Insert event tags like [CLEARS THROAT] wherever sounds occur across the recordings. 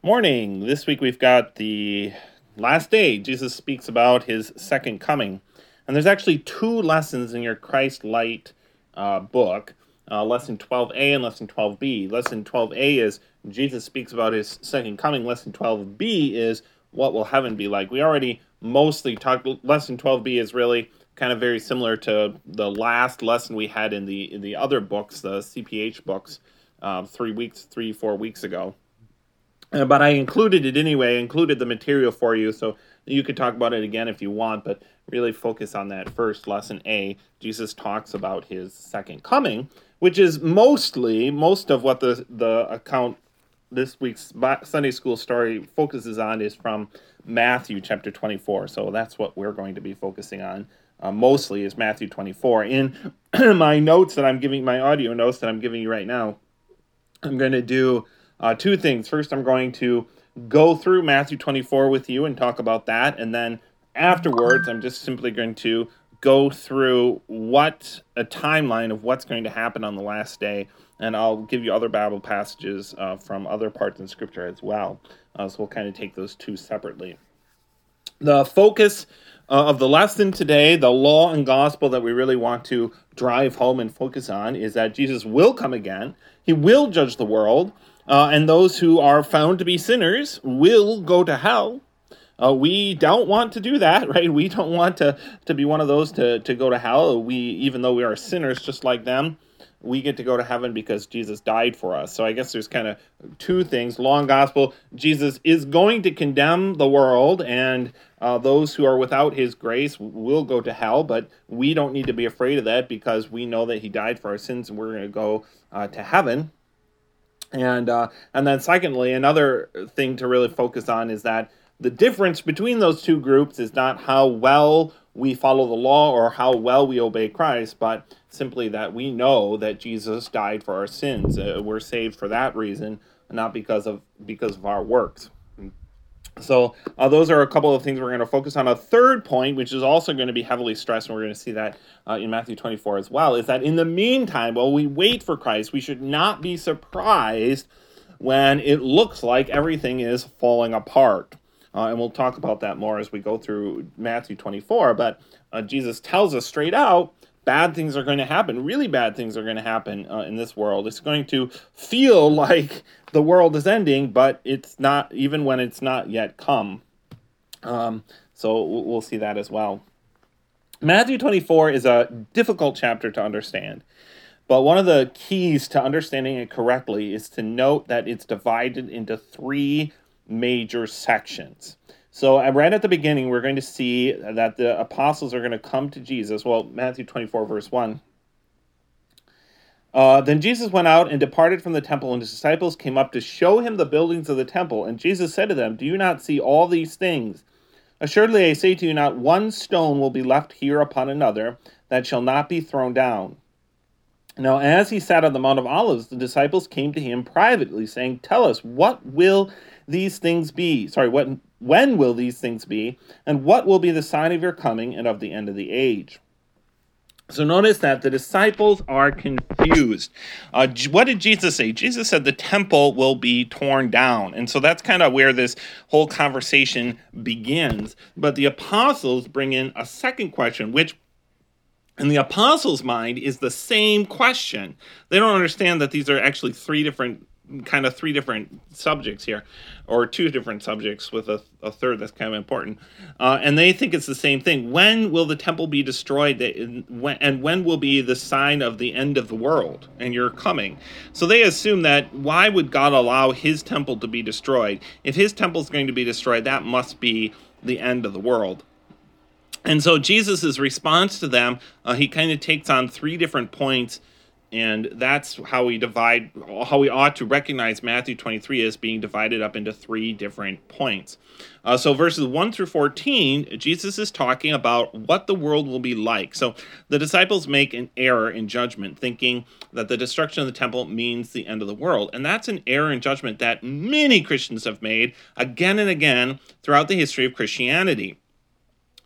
Morning. This week we've got the last day. Jesus speaks about his second coming. And there's actually two lessons in your Christ Light uh, book uh, lesson 12a and lesson 12b. Lesson 12a is Jesus speaks about his second coming. Lesson 12b is what will heaven be like. We already mostly talked, lesson 12b is really kind of very similar to the last lesson we had in the in the other books, the CPH books, uh, three weeks, three, four weeks ago. Uh, but I included it anyway, included the material for you, so you could talk about it again if you want, but really focus on that first lesson A. Jesus talks about his second coming, which is mostly most of what the the account this week's Sunday school story focuses on is from Matthew chapter 24. So that's what we're going to be focusing on. Uh, mostly is Matthew 24. In [CLEARS THROAT] my notes that I'm giving, my audio notes that I'm giving you right now, I'm going to do uh, two things. First, I'm going to go through Matthew 24 with you and talk about that. And then afterwards, I'm just simply going to go through what a timeline of what's going to happen on the last day. And I'll give you other Bible passages uh, from other parts in Scripture as well. Uh, so we'll kind of take those two separately. The focus uh, of the lesson today, the law and gospel that we really want to drive home and focus on, is that Jesus will come again. He will judge the world. Uh, and those who are found to be sinners will go to hell. Uh, we don't want to do that, [LAUGHS] right? We don't want to, to be one of those to, to go to hell. We, even though we are sinners just like them, we get to go to heaven because Jesus died for us. So I guess there's kind of two things. Long gospel, Jesus is going to condemn the world, and uh, those who are without his grace will go to hell, but we don't need to be afraid of that because we know that he died for our sins and we're going to go uh, to heaven. And uh, and then secondly, another thing to really focus on is that the difference between those two groups is not how well we follow the law or how well we obey Christ, but simply that we know that Jesus died for our sins. Uh, we're saved for that reason, not because of because of our works. So uh, those are a couple of things we're going to focus on. A third point, which is also going to be heavily stressed, and we're going to see that uh, in Matthew 24 as well, is that in the meantime, while we wait for Christ, we should not be surprised when it looks like everything is falling apart. Uh, and we'll talk about that more as we go through Matthew 24. But uh, Jesus tells us straight out bad things are going to happen. Really bad things are going to happen uh, in this world. It's going to feel [LAUGHS] like the world is ending, but it's not, even when it's not yet come. Um, so we'll see that as well. Matthew 24 is a difficult chapter to understand. But one of the keys to understanding it correctly is to note that it's divided into three major sections. So, right at the beginning, we're going to see that the apostles are going to come to Jesus. Well, Matthew 24, verse 1. Uh, then Jesus went out and departed from the temple, and his disciples came up to show him the buildings of the temple. And Jesus said to them, Do you not see all these things? Assuredly, I say to you, not one stone will be left here upon another that shall not be thrown down. Now, as he sat on the Mount of Olives, the disciples came to him privately, saying, Tell us, what will these things be? Sorry, what when will these things be? And what will be the sign of your coming and of the end of the age? So notice that the disciples are confused. Uh, what did Jesus say? Jesus said the temple will be torn down. And so that's kind of where this whole conversation begins. But the apostles bring in a second question, which in the apostles' mind is the same question. They don't understand that these are actually three different kind of three different subjects here, or two different subjects with a, a third that's kind of important. Uh, and they think it's the same thing. When will the temple be destroyed? And when will be the sign of the end of the world and your coming? So they assume that why would God allow his temple to be destroyed? If his temple is going to be destroyed, that must be the end of the world. And so Jesus' response to them, uh, he kind of takes on three different points and that's how we divide how we ought to recognize matthew 23 as being divided up into three different points. Uh, so verses 1 through 14 jesus is talking about what the world will be like. So the disciples make an error in judgment thinking that the destruction of the temple means the end of the world. And that's an error in judgment that many christians have made again and again throughout the history of christianity.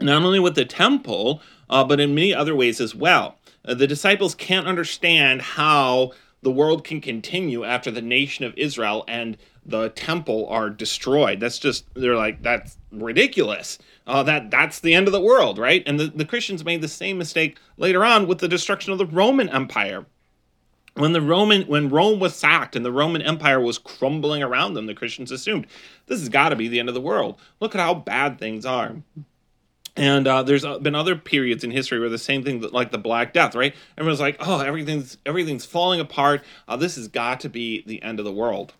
Not only with the temple uh, but in many other ways as well uh, the disciples can't understand how the world can continue after the nation of Israel and the temple are destroyed. That's just they're like that's ridiculous. Uh, that that's the end of the world, right? And the, the Christians made the same mistake later on with the destruction of the Roman Empire. When the Roman when Rome was sacked and the Roman Empire was crumbling around them, the Christians assumed this has got to be the end of the world. Look at how bad things are. And uh, there's uh, been other periods in history where the same thing, like the Black Death, right? Everyone's like, "Oh, everything's everything's falling apart. Uh, this has got to be the end of the world."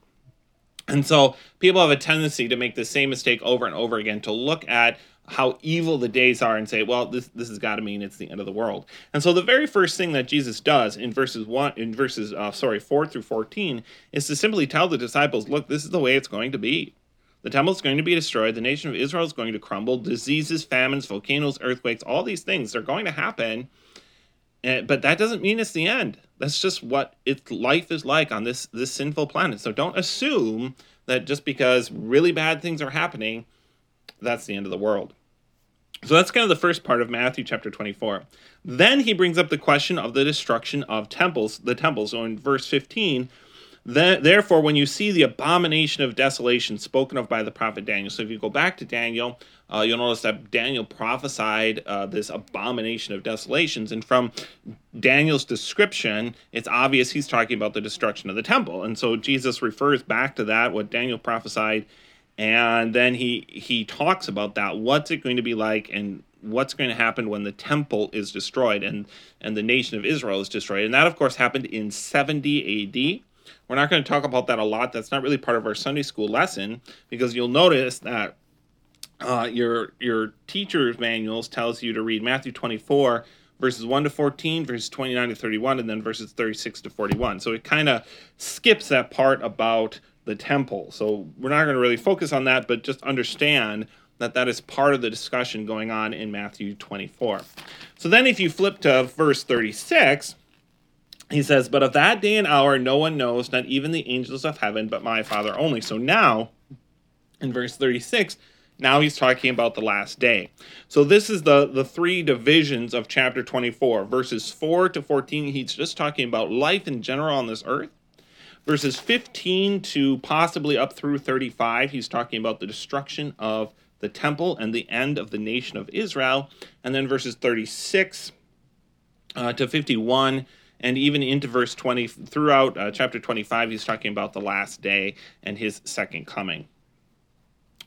And so people have a tendency to make the same mistake over and over again to look at how evil the days are and say, well, this this has got to mean it's the end of the world. And so the very first thing that Jesus does in verses one in verses uh, sorry four through fourteen is to simply tell the disciples, look, this is the way it's going to be. The temple is going to be destroyed. The nation of Israel is going to crumble. Diseases, famines, volcanoes, earthquakes, all these things they're going to happen. And, but that doesn't mean it's the end. That's just what its life is like on this this sinful planet. So don't assume that just because really bad things are happening, that's the end of the world. So that's kind of the first part of Matthew chapter 24. Then he brings up the question of the destruction of temples, the temples. So in verse 15, therefore, when you see the abomination of desolation spoken of by the prophet Daniel, so if you go back to Daniel, uh, you'll notice that Daniel prophesied uh, this abomination of desolations. And from Daniel's description, it's obvious he's talking about the destruction of the temple. And so Jesus refers back to that, what Daniel prophesied and then he he talks about that what's it going to be like and what's going to happen when the temple is destroyed and and the nation of Israel is destroyed and that of course happened in 70 AD we're not going to talk about that a lot that's not really part of our Sunday school lesson because you'll notice that uh, your your teacher's manuals tells you to read Matthew 24 verses 1 to 14 verses 29 to 31 and then verses 36 to 41 so it kind of skips that part about the temple. So we're not going to really focus on that, but just understand that that is part of the discussion going on in Matthew 24. So then if you flip to verse 36, he says, But of that day and hour no one knows, not even the angels of heaven, but my Father only. So now, in verse 36, now he's talking about the last day. So this is the, the three divisions of chapter 24. Verses 4 to 14, he's just talking about life in general on this earth verses 15 to possibly up through 35, he's talking about the destruction of the temple and the end of the nation of Israel. And then verses 36 uh, to 51 and even into verse 20 throughout uh, chapter 25 he's talking about the last day and his second coming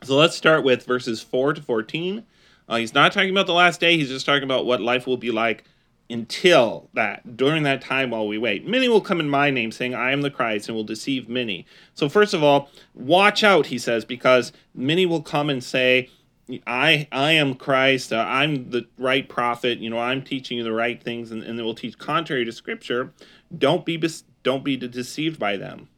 so let's start with verses 4 to 14 uh, he's not talking about the last day he's just talking about what life will be like until that, during that time while we wait. Many will come in my name, saying, I am the Christ, and will deceive many. So, first of all, watch out, he says, because many will come and say, I I am Christ, uh, I'm the right prophet, you know, I'm teaching you the right things, and, and they will teach contrary to Scripture. Don't be don't be deceived by them.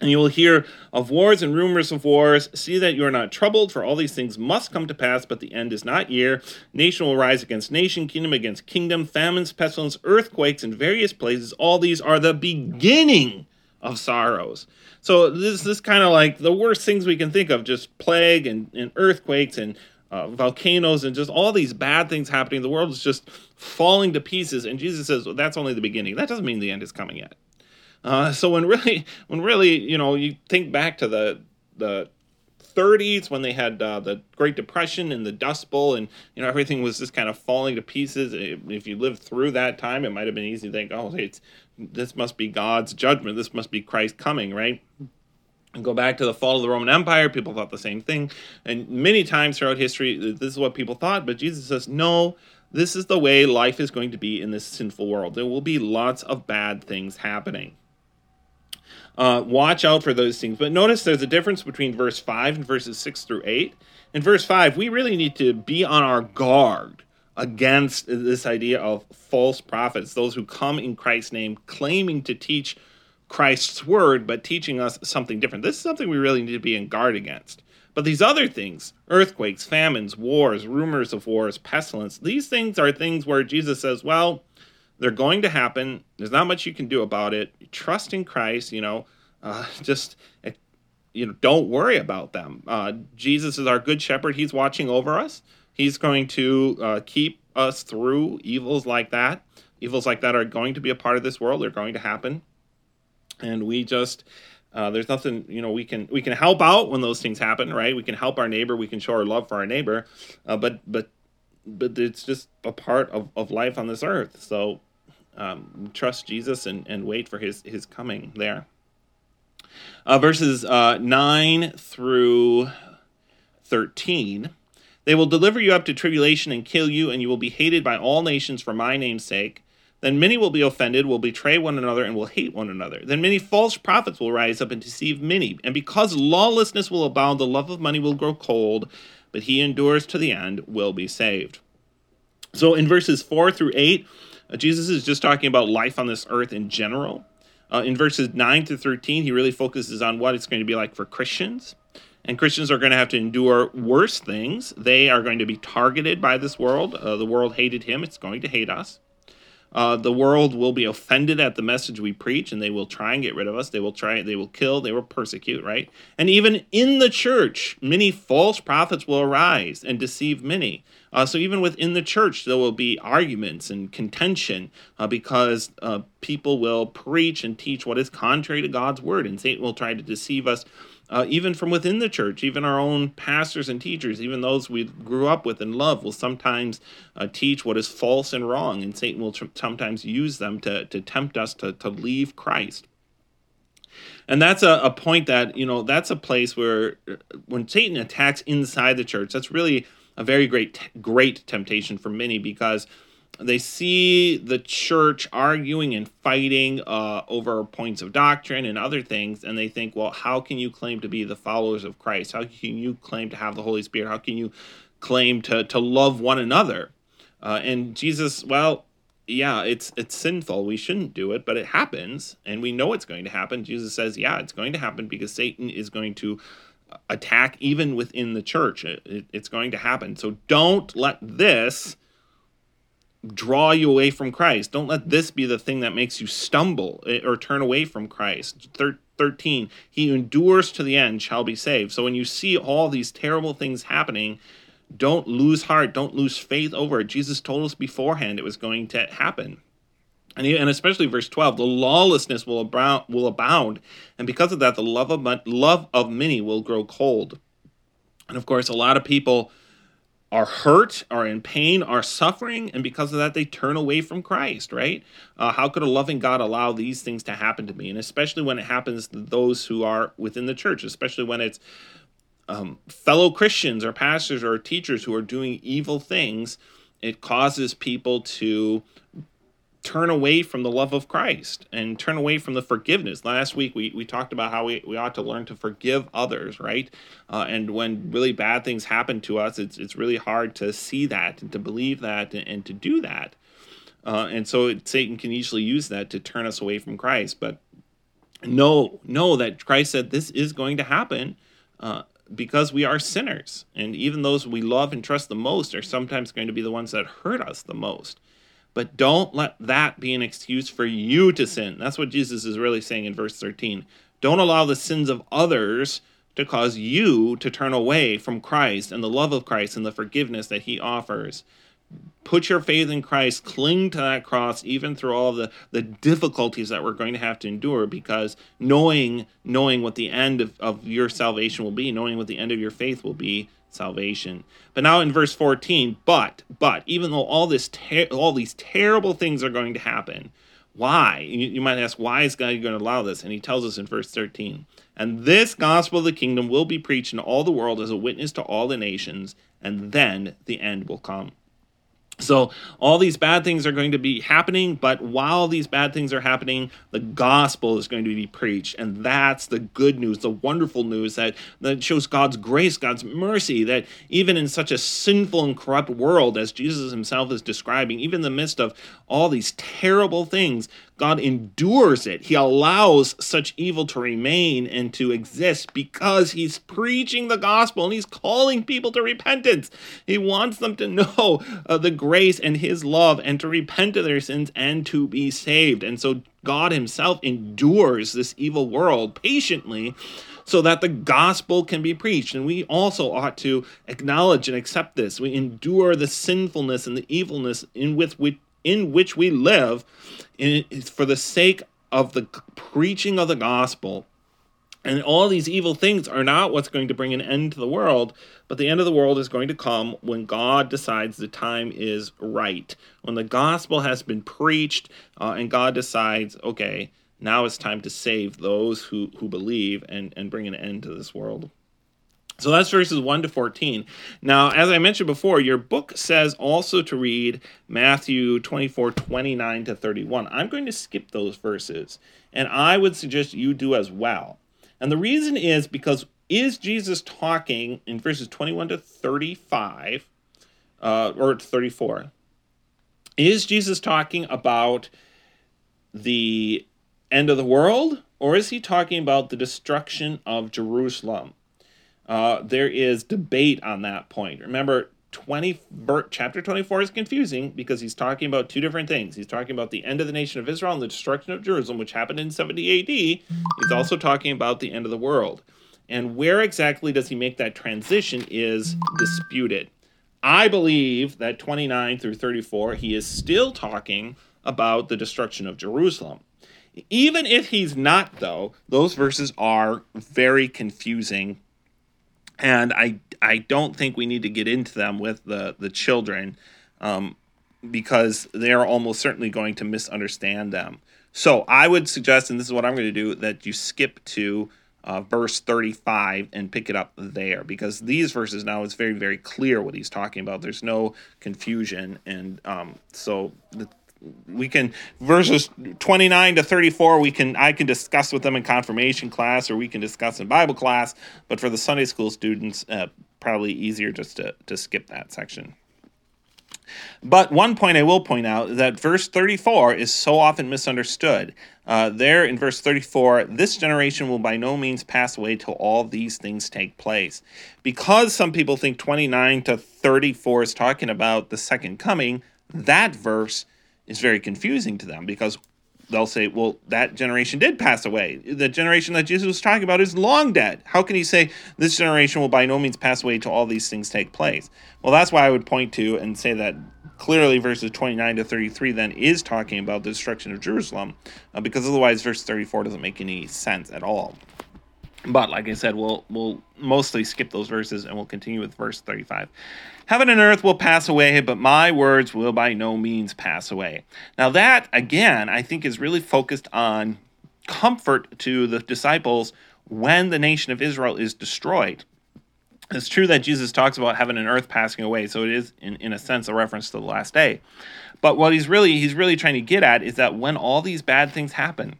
And you will hear of wars and rumors of wars. See that you are not troubled, for all these things must come to pass, but the end is not near. Nation will rise against nation, kingdom against kingdom, famines, pestilence, earthquakes in various places. All these are the beginning of sorrows. So this is kind of like the worst things we can think of, just plague and, and earthquakes and uh, volcanoes and just all these bad things happening. The world is just falling to pieces. And Jesus says, well, that's only the beginning. That doesn't mean the end is coming yet. Uh, so when really, when really, you know, you think back to the the 30s when they had uh, the Great Depression and the Dust Bowl, and you know everything was just kind of falling to pieces. If you lived through that time, it might have been easy to think, oh, it's this must be God's judgment. This must be Christ coming, right? And go back to the fall of the Roman Empire, people thought the same thing, and many times throughout history, this is what people thought. But Jesus says, no. This is the way life is going to be in this sinful world. There will be lots of bad things happening. Uh, watch out for those things. But notice there's a difference between verse 5 and verses 6 through 8. In verse 5, we really need to be on our guard against this idea of false prophets, those who come in Christ's name claiming to teach Christ's word, but teaching us something different. This is something we really need to be in guard against. But these other things, earthquakes, famines, wars, rumors of wars, pestilence, these things are things where Jesus says, well, they're going to happen. There's not much you can do about it. Trust in Christ, you know, uh, [LAUGHS] just, eh, you know, don't worry about them. Uh, Jesus is our good shepherd. He's watching over us. He's going to uh, keep us through evils like that. Evils like that are going to be a part of this world. They're going to happen. And we just Uh, there's nothing, you know, we can we can help out when those things happen, right? We can help our neighbor, we can show our love for our neighbor, uh, but but but it's just a part of, of life on this earth. So um, trust Jesus and, and wait for his his coming there. Uh, verses uh, nine through thirteen. They will deliver you up to tribulation and kill you, and you will be hated by all nations for my name's sake. Then many will be offended, will betray one another, and will hate one another. Then many false prophets will rise up and deceive many. And because lawlessness will abound, the love of money will grow cold, but he endures to the end will be saved. So in verses 4 through 8, uh, Jesus is just talking about life on this earth in general. Uh, in verses 9 to 13, he really focuses on what it's going to be like for Christians. And Christians are going to have to endure worse things. They are going to be targeted by this world. Uh, the world hated him, it's going to hate us. Uh, the world will be offended at the message we preach and they will try and get rid of us they will try they will kill they will persecute right and even in the church many false prophets will arise and deceive many uh, so even within the church there will be arguments and contention uh, because uh, people will preach and teach what is contrary to god's word and satan will try to deceive us uh, even from within the church, even our own pastors and teachers, even those we grew up with and love, will sometimes uh, teach what is false and wrong, and Satan will tr- sometimes use them to, to tempt us to, to leave Christ. And that's a, a point that, you know, that's a place where uh, when Satan attacks inside the church, that's really a very great, great temptation for many because they see the church arguing and fighting uh, over points of doctrine and other things, and they think, well, how can you claim to be the followers of Christ? How can you claim to have the Holy Spirit? How can you claim to to love one another? Uh, and Jesus, well, yeah, it's it's sinful. We shouldn't do it, but it happens, and we know it's going to happen. Jesus says, yeah, it's going to happen because Satan is going to attack even within the church. It, it, it's going to happen. So don't let this draw you away from Christ. Don't let this be the thing that makes you stumble eh, or turn away from Christ. 13, he endures to the end shall be saved. So when you see all these terrible things happening, don't lose heart, don't lose faith over it. Jesus told us beforehand it was going to happen. And, and especially verse 12, the lawlessness will abound, will abound, and because of that, the love of love of many will grow cold. And of course, a lot of people are hurt, are in pain, are suffering, and because of that, they turn away from Christ, right? Uh, how could a loving God allow these things to happen to me? And especially when it happens to those who are within the church, especially when it's um, fellow Christians or pastors or teachers who are doing evil things, it causes people to turn away from the love of Christ and turn away from the forgiveness. Last week we, we talked about how we, we ought to learn to forgive others, right? Uh, and when really bad things happen to us, it's, it's really hard to see that and to believe that and, and to do that. Uh, and so it, Satan can easily use that to turn us away from Christ. But know, know that Christ said this is going to happen uh, because we are sinners. And even those we love and trust the most are sometimes going to be the ones that hurt us the most. But don't let that be an excuse for you to sin. That's what Jesus is really saying in verse 13. Don't allow the sins of others to cause you to turn away from Christ and the love of Christ and the forgiveness that he offers. Put your faith in Christ, cling to that cross, even through all the, the difficulties that we're going to have to endure, because knowing knowing what the end of, of your salvation will be, knowing what the end of your faith will be, salvation. But now in verse 14, but but even though all this ter- all these terrible things are going to happen, why? You, you might ask, why is God going to allow this? And he tells us in verse 13, and this gospel of the kingdom will be preached in all the world as a witness to all the nations, and then the end will come. So, all these bad things are going to be happening, but while these bad things are happening, the gospel is going to be preached. And that's the good news, the wonderful news that, that shows God's grace, God's mercy, that even in such a sinful and corrupt world, as Jesus himself is describing, even in the midst of all these terrible things, God endures it. He allows such evil to remain and to exist because he's preaching the gospel and he's calling people to repentance. He wants them to know uh, the grace and his love and to repent of their sins and to be saved. And so God himself endures this evil world patiently so that the gospel can be preached. And we also ought to acknowledge and accept this. We endure the sinfulness and the evilness in with which in which we live in, for the sake of the preaching of the gospel And all these evil things are not what's going to bring an end to the world, but the end of the world is going to come when God decides the time is right. When the gospel has been preached uh, and God decides, okay, now it's time to save those who, who believe and, and bring an end to this world. So that's verses 1 to 14. Now, as I mentioned before, your book says also to read Matthew 24, 29 to 31. I'm going to skip those verses, and I would suggest you do as well. And the reason is because is Jesus talking in verses 21 to 35 uh, or 34? Is Jesus talking about the end of the world or is he talking about the destruction of Jerusalem? Uh, there is debate on that point. Remember, 20 chapter 24 is confusing because he's talking about two different things. He's talking about the end of the nation of Israel and the destruction of Jerusalem, which happened in 70 AD. He's also talking about the end of the world. And where exactly does he make that transition is disputed. I believe that 29 through 34, he is still talking about the destruction of Jerusalem. Even if he's not, though, those verses are very confusing and I I don't think we need to get into them with the the children um, because they are almost certainly going to misunderstand them. So I would suggest, and this is what I'm going to do, that you skip to uh, verse 35 and pick it up there because these verses now it's very very clear what he's talking about. There's no confusion, and um, so the, we can verses 29 to 34 we can i can discuss with them in confirmation class or we can discuss in bible class but for the sunday school students uh, probably easier just to, to skip that section but one point I will point out that verse 34 is so often misunderstood. Uh, there in verse 34, this generation will by no means pass away till all these things take place. Because some people think 29 to 34 is talking about the second coming, that verse is very confusing to them because they'll say, well, that generation did pass away. The generation that Jesus was talking about is long dead. How can he say this generation will by no means pass away till all these things take place? Well, that's why I would point to and say that clearly verses 29 to 33 then is talking about the destruction of Jerusalem, uh, because otherwise verse 34 doesn't make any sense at all. But like I said, we'll we'll mostly skip those verses and we'll continue with verse 35. Heaven and earth will pass away, but my words will by no means pass away. Now, that, again, I think is really focused on comfort to the disciples when the nation of Israel is destroyed. It's true that Jesus talks about heaven and earth passing away, so it is, in, in a sense, a reference to the last day. But what he's really he's really trying to get at is that when all these bad things happen,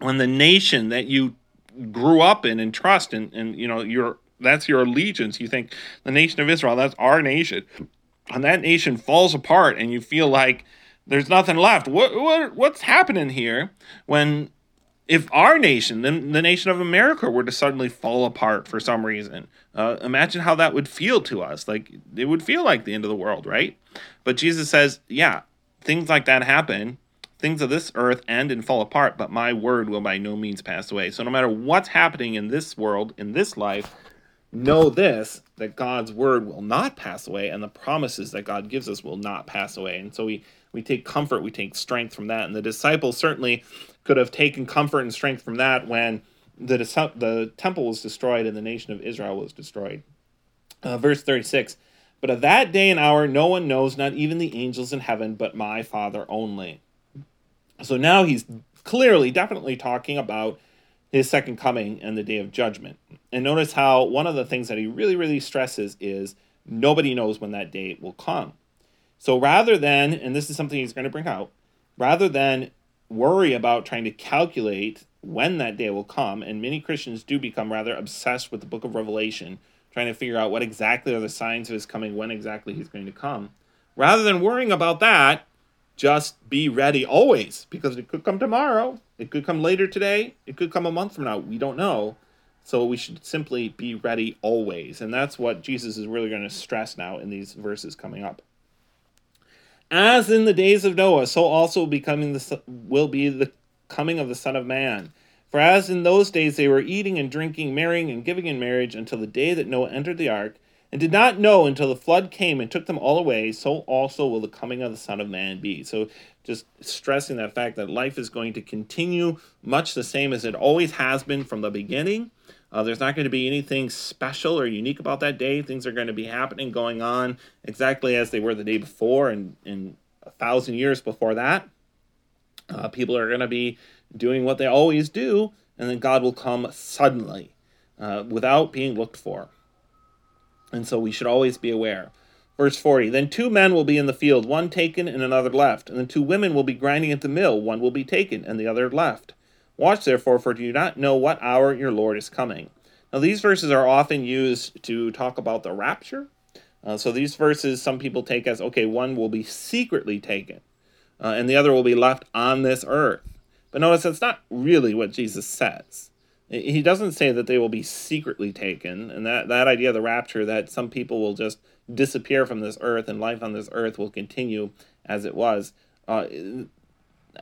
when the nation that you grew up in and trust and, and you know you're that's your allegiance. You think the nation of Israel, that's our nation. And that nation falls apart and you feel like there's nothing left. What, what what's happening here when if our nation, then the nation of America, were to suddenly fall apart for some reason, uh, imagine how that would feel to us. Like it would feel like the end of the world, right? But Jesus says, yeah, things like that happen. Things of this earth end and fall apart, but my word will by no means pass away. So no matter what's happening in this world, in this life, know this that God's word will not pass away and the promises that God gives us will not pass away. And so we we take comfort, we take strength from that. And the disciples certainly could have taken comfort and strength from that when the the temple was destroyed and the nation of Israel was destroyed. Uh, verse 36 But of that day and hour no one knows, not even the angels in heaven, but my Father only. So now he's clearly, definitely talking about his second coming and the day of judgment. And notice how one of the things that he really, really stresses is nobody knows when that day will come. So rather than, and this is something he's going to bring out, rather than worry about trying to calculate when that day will come, and many Christians do become rather obsessed with the book of Revelation, trying to figure out what exactly are the signs of his coming, when exactly he's going to come. Rather than worrying about that, just be ready always because it could come tomorrow. It could come later today. It could come a month from now. We don't know. So we should simply be ready always. And that's what Jesus is really going to stress now in these verses coming up. As in the days of Noah, so also the will be the coming of the Son of Man. For as in those days they were eating and drinking, marrying and giving in marriage until the day that Noah entered the ark, and did not know until the flood came and took them all away, so also will the coming of the Son of Man be. So, just stressing that fact that life is going to continue much the same as it always has been from the beginning. Uh, there's not going to be anything special or unique about that day. Things are going to be happening, going on exactly as they were the day before and in a thousand years before that. Uh, people are going to be doing what they always do, and then God will come suddenly uh, without being looked for. And so we should always be aware. Verse 40 Then two men will be in the field, one taken and another left. And then two women will be grinding at the mill, one will be taken and the other left. Watch therefore, for do you not know what hour your Lord is coming. Now, these verses are often used to talk about the rapture. Uh, so these verses, some people take as okay, one will be secretly taken, uh, and the other will be left on this earth. But notice that's not really what Jesus says. He doesn't say that they will be secretly taken, and that, that idea of the rapture, that some people will just disappear from this earth and life on this earth will continue as it was. Uh,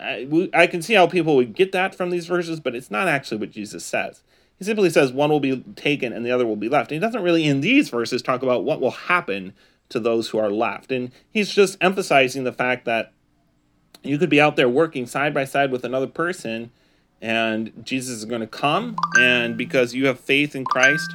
I, I can see how people would get that from these verses, but it's not actually what Jesus says. He simply says one will be taken and the other will be left. And he doesn't really, in these verses, talk about what will happen to those who are left. And he's just emphasizing the fact that you could be out there working side by side with another person, and Jesus is going to come, and because you have faith in Christ.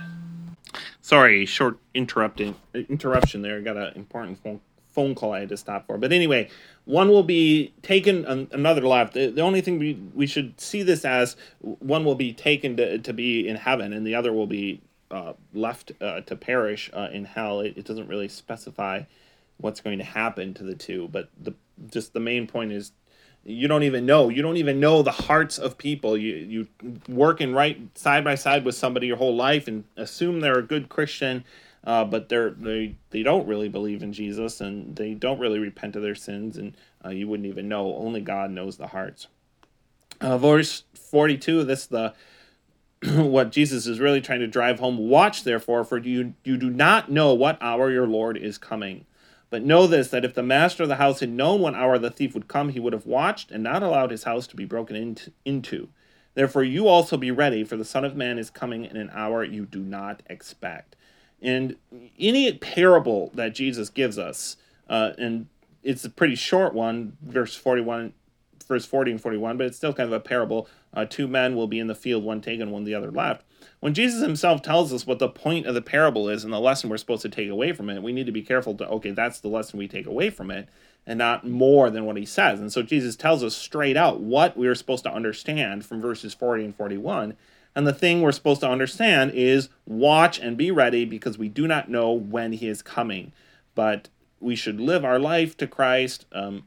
Sorry, short interrupting interruption there. I got an important phone phone call I had to stop for. But anyway, one will be taken, another left. The, the only thing we, we should see this as one will be taken to, to be in heaven, and the other will be uh, left uh, to perish uh, in hell. It, it doesn't really specify what's going to happen to the two, but the just the main point is you don't even know you don't even know the hearts of people you you working right side by side with somebody your whole life and assume they're a good christian uh, but they're they they don't really believe in Jesus and they don't really repent of their sins, and uh, you wouldn't even know. Only God knows the hearts. Uh, verse forty two. This the [CLEARS THROAT] what Jesus is really trying to drive home. Watch therefore, for you you do not know what hour your Lord is coming. But know this that if the master of the house had known what hour the thief would come, he would have watched and not allowed his house to be broken into. Therefore, you also be ready, for the Son of Man is coming in an hour you do not expect. And any parable that Jesus gives us, uh, and it's a pretty short one, verse 41, verse 40 and 41, but it's still kind of a parable. Uh, two men will be in the field, one taken, one the other left. When Jesus himself tells us what the point of the parable is and the lesson we're supposed to take away from it, we need to be careful to, okay, that's the lesson we take away from it and not more than what he says. And so Jesus tells us straight out what we are supposed to understand from verses 40 and 41 and the thing we're supposed to understand is watch and be ready because we do not know when he is coming. But we should live our life to Christ, um,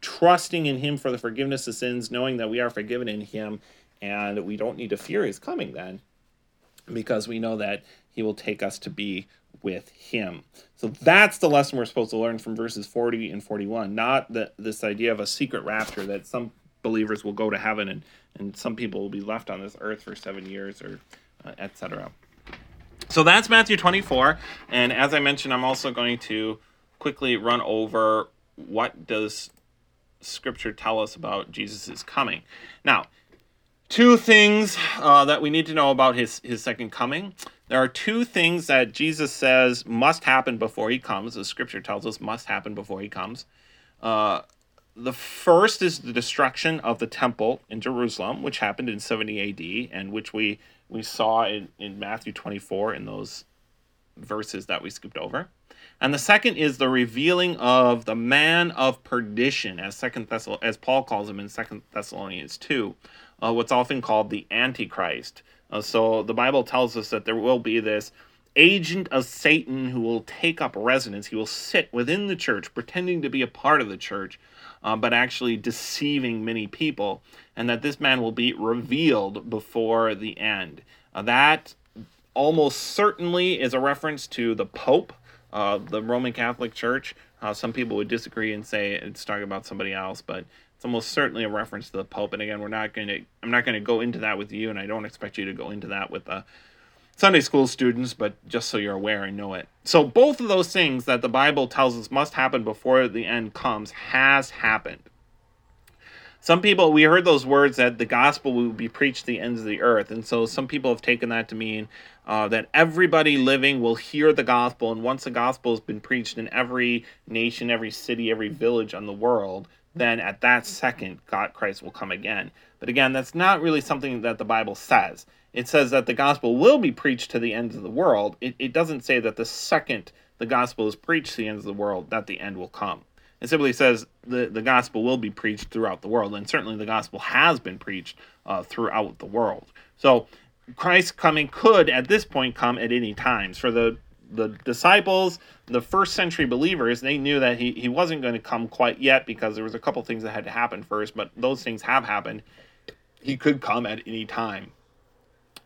trusting in him for the forgiveness of sins, knowing that we are forgiven in him, and we don't need to fear his coming then because we know that he will take us to be with him. So that's the lesson we're supposed to learn from verses 40 and 41, not the, this idea of a secret rapture that some believers will go to heaven and, and some people will be left on this earth for seven years or uh, etc. So that's Matthew 24. And as I mentioned, I'm also going to quickly run over what does scripture tell us about Jesus' coming. Now, two things uh, that we need to know about his, his second coming. There are two things that Jesus says must happen before he comes, the scripture tells us must happen before he comes. Uh, the first is the destruction of the temple in Jerusalem, which happened in 70 AD, and which we, we saw in, in Matthew 24 in those verses that we skipped over. And the second is the revealing of the man of perdition, as second Thessal- as Paul calls him in Second Thessalonians 2, uh, what's often called the Antichrist. Uh, so the Bible tells us that there will be this agent of Satan who will take up residence. He will sit within the church, pretending to be a part of the church, uh, but actually deceiving many people, and that this man will be revealed before the end. Uh, that almost certainly is a reference to the Pope, uh, the Roman Catholic Church. Uh, some people would disagree and say it's talking about somebody else, but it's almost certainly a reference to the Pope. And again, we're not going to. I'm not going to go into that with you, and I don't expect you to go into that with the Sunday school students, but just so you're aware and know it. So, both of those things that the Bible tells us must happen before the end comes has happened. Some people, we heard those words that the gospel will be preached the ends of the earth. And so some people have taken that to mean uh, that everybody living will hear the gospel. And once the gospel has been preached in every nation, every city, every village on the world, then at that second, God Christ will come again. But again, that's not really something that the Bible says. It says that the gospel will be preached to the ends of the world. It, it doesn't say that the second the gospel is preached to the ends of the world, that the end will come. It simply says the, the gospel will be preached throughout the world, and certainly the gospel has been preached uh, throughout the world. So Christ's coming could at this point come at any times. For the the disciples, the first century believers, they knew that he, he wasn't going to come quite yet because there was a couple things that had to happen first, but those things have happened. He could come at any time.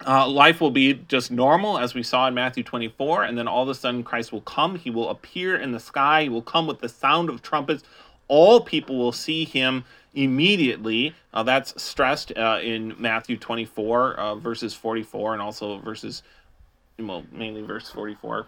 Uh, life will be just normal as we saw in Matthew 24, and then all of a sudden Christ will come. He will appear in the sky. He will come with the sound of trumpets. All people will see him immediately. Uh, that's stressed uh, in Matthew 24, uh, verses 44, and also verses, well, mainly verse 44.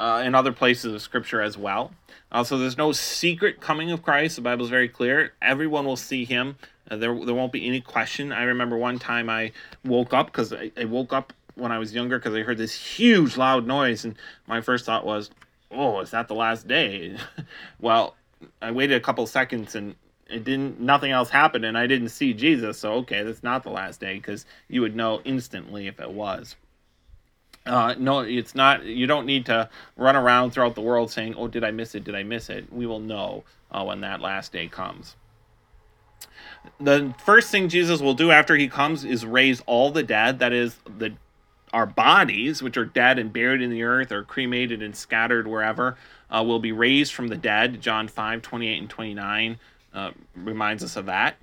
Uh, in other places of Scripture as well. Uh, so there's no secret coming of Christ. The Bible is very clear. Everyone will see him. Uh, there, there won't be any question. I remember one time I woke up because I, I woke up when I was younger because I heard this huge loud noise, and my first thought was, "Oh, is that the last day?" [LAUGHS] well, I waited a couple seconds and it didn't nothing else happened and I didn't see Jesus. So okay, that's not the last day because you would know instantly if it was. Uh, no, it's not. You don't need to run around throughout the world saying, "Oh, did I miss it? Did I miss it?" We will know uh, when that last day comes. The first thing Jesus will do after he comes is raise all the dead. That is the our bodies, which are dead and buried in the earth, or cremated and scattered wherever, uh, will be raised from the dead. John 5 28 and 29 uh, reminds us of that.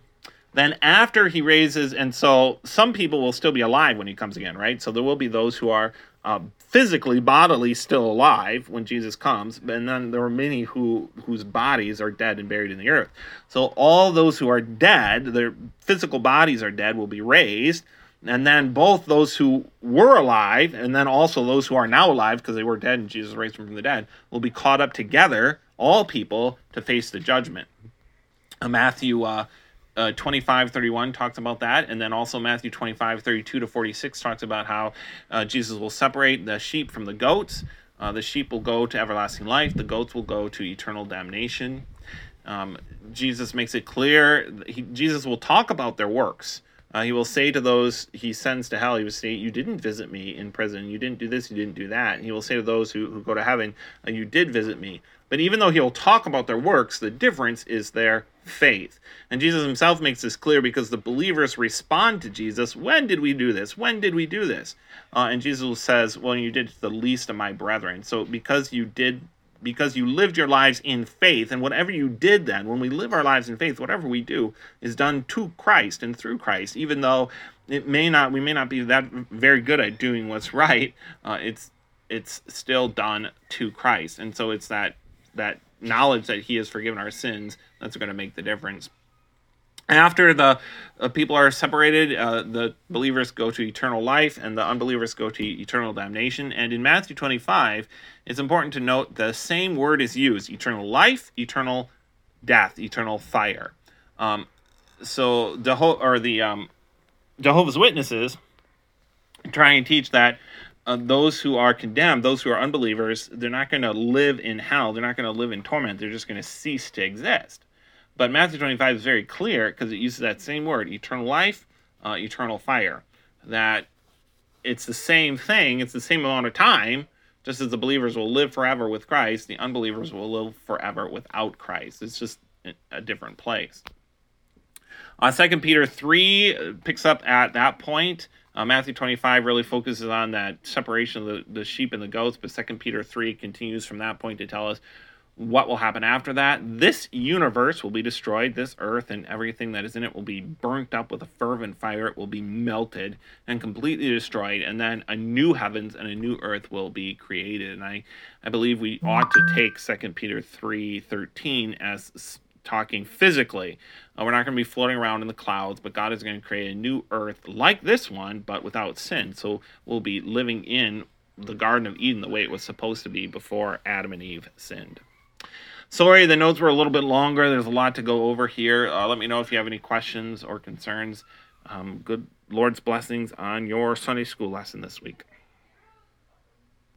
Then, after he raises, and so some people will still be alive when he comes again, right? So there will be those who are uh, physically, bodily still alive when Jesus comes, and then there are many who whose bodies are dead and buried in the earth. So all those who are dead, their physical bodies are dead, will be raised and then both those who were alive and then also those who are now alive because they were dead and Jesus raised them from the dead will be caught up together, all people, to face the judgment. Uh, Matthew uh, uh, 25 31 talks about that and then also matthew 25 32 to 46 talks about how uh, jesus will separate the sheep from the goats uh, the sheep will go to everlasting life the goats will go to eternal damnation um, jesus makes it clear he, jesus will talk about their works uh, he will say to those he sends to hell, he will say, You didn't visit me in prison. You didn't do this. You didn't do that. And he will say to those who, who go to heaven, uh, You did visit me. But even though he'll talk about their works, the difference is their faith. And Jesus himself makes this clear because the believers respond to Jesus When did we do this? When did we do this? Uh, and Jesus says, Well, you did the least of my brethren. So because you did because you lived your lives in faith and whatever you did then when we live our lives in faith whatever we do is done to christ and through christ even though it may not we may not be that very good at doing what's [LAUGHS] right uh, it's it's still done to christ and so it's that that knowledge that he has forgiven our sins that's going to make the difference after the uh, people are separated, uh, the believers go to eternal life and the unbelievers go to eternal damnation. And in Matthew 25, it's important to note the same word is used eternal life, eternal death, eternal fire. Um, so, whole or the um, Jehovah's Witnesses try and teach that uh, those who are condemned, those who are unbelievers, they're not going to live in hell. They're not going to live in torment. They're just going to cease to exist. But Matthew 25 is very clear because it uses that same word, eternal life, uh, eternal fire. That it's the same thing, it's the same amount of time. Just as the believers will live forever with Christ, the unbelievers will live forever without Christ. It's just a different place. Uh, 2 Peter 3 uh, picks up at that point. Uh, Matthew 25 really focuses on that separation of the, the sheep and the goats, but 2 Peter 3 continues from that point to tell us what will happen after that. This universe will be destroyed. This earth and everything that is in it will be burnt up with a fervent fire. It will be melted and completely destroyed. And then a new heavens and a new earth will be created. And I, I believe we ought to take 2 Peter 3 13 as talking physically. Uh, we're not going to be floating around in the clouds, but God is going to create a new earth like this one, but without sin. So we'll be living in the Garden of Eden the way it was supposed to be before Adam and Eve sinned. Sorry, the notes were a little bit longer. There's a lot to go over here. Uh, let me know if you have any questions or concerns. Um, good Lord's blessings on your Sunday school lesson this week.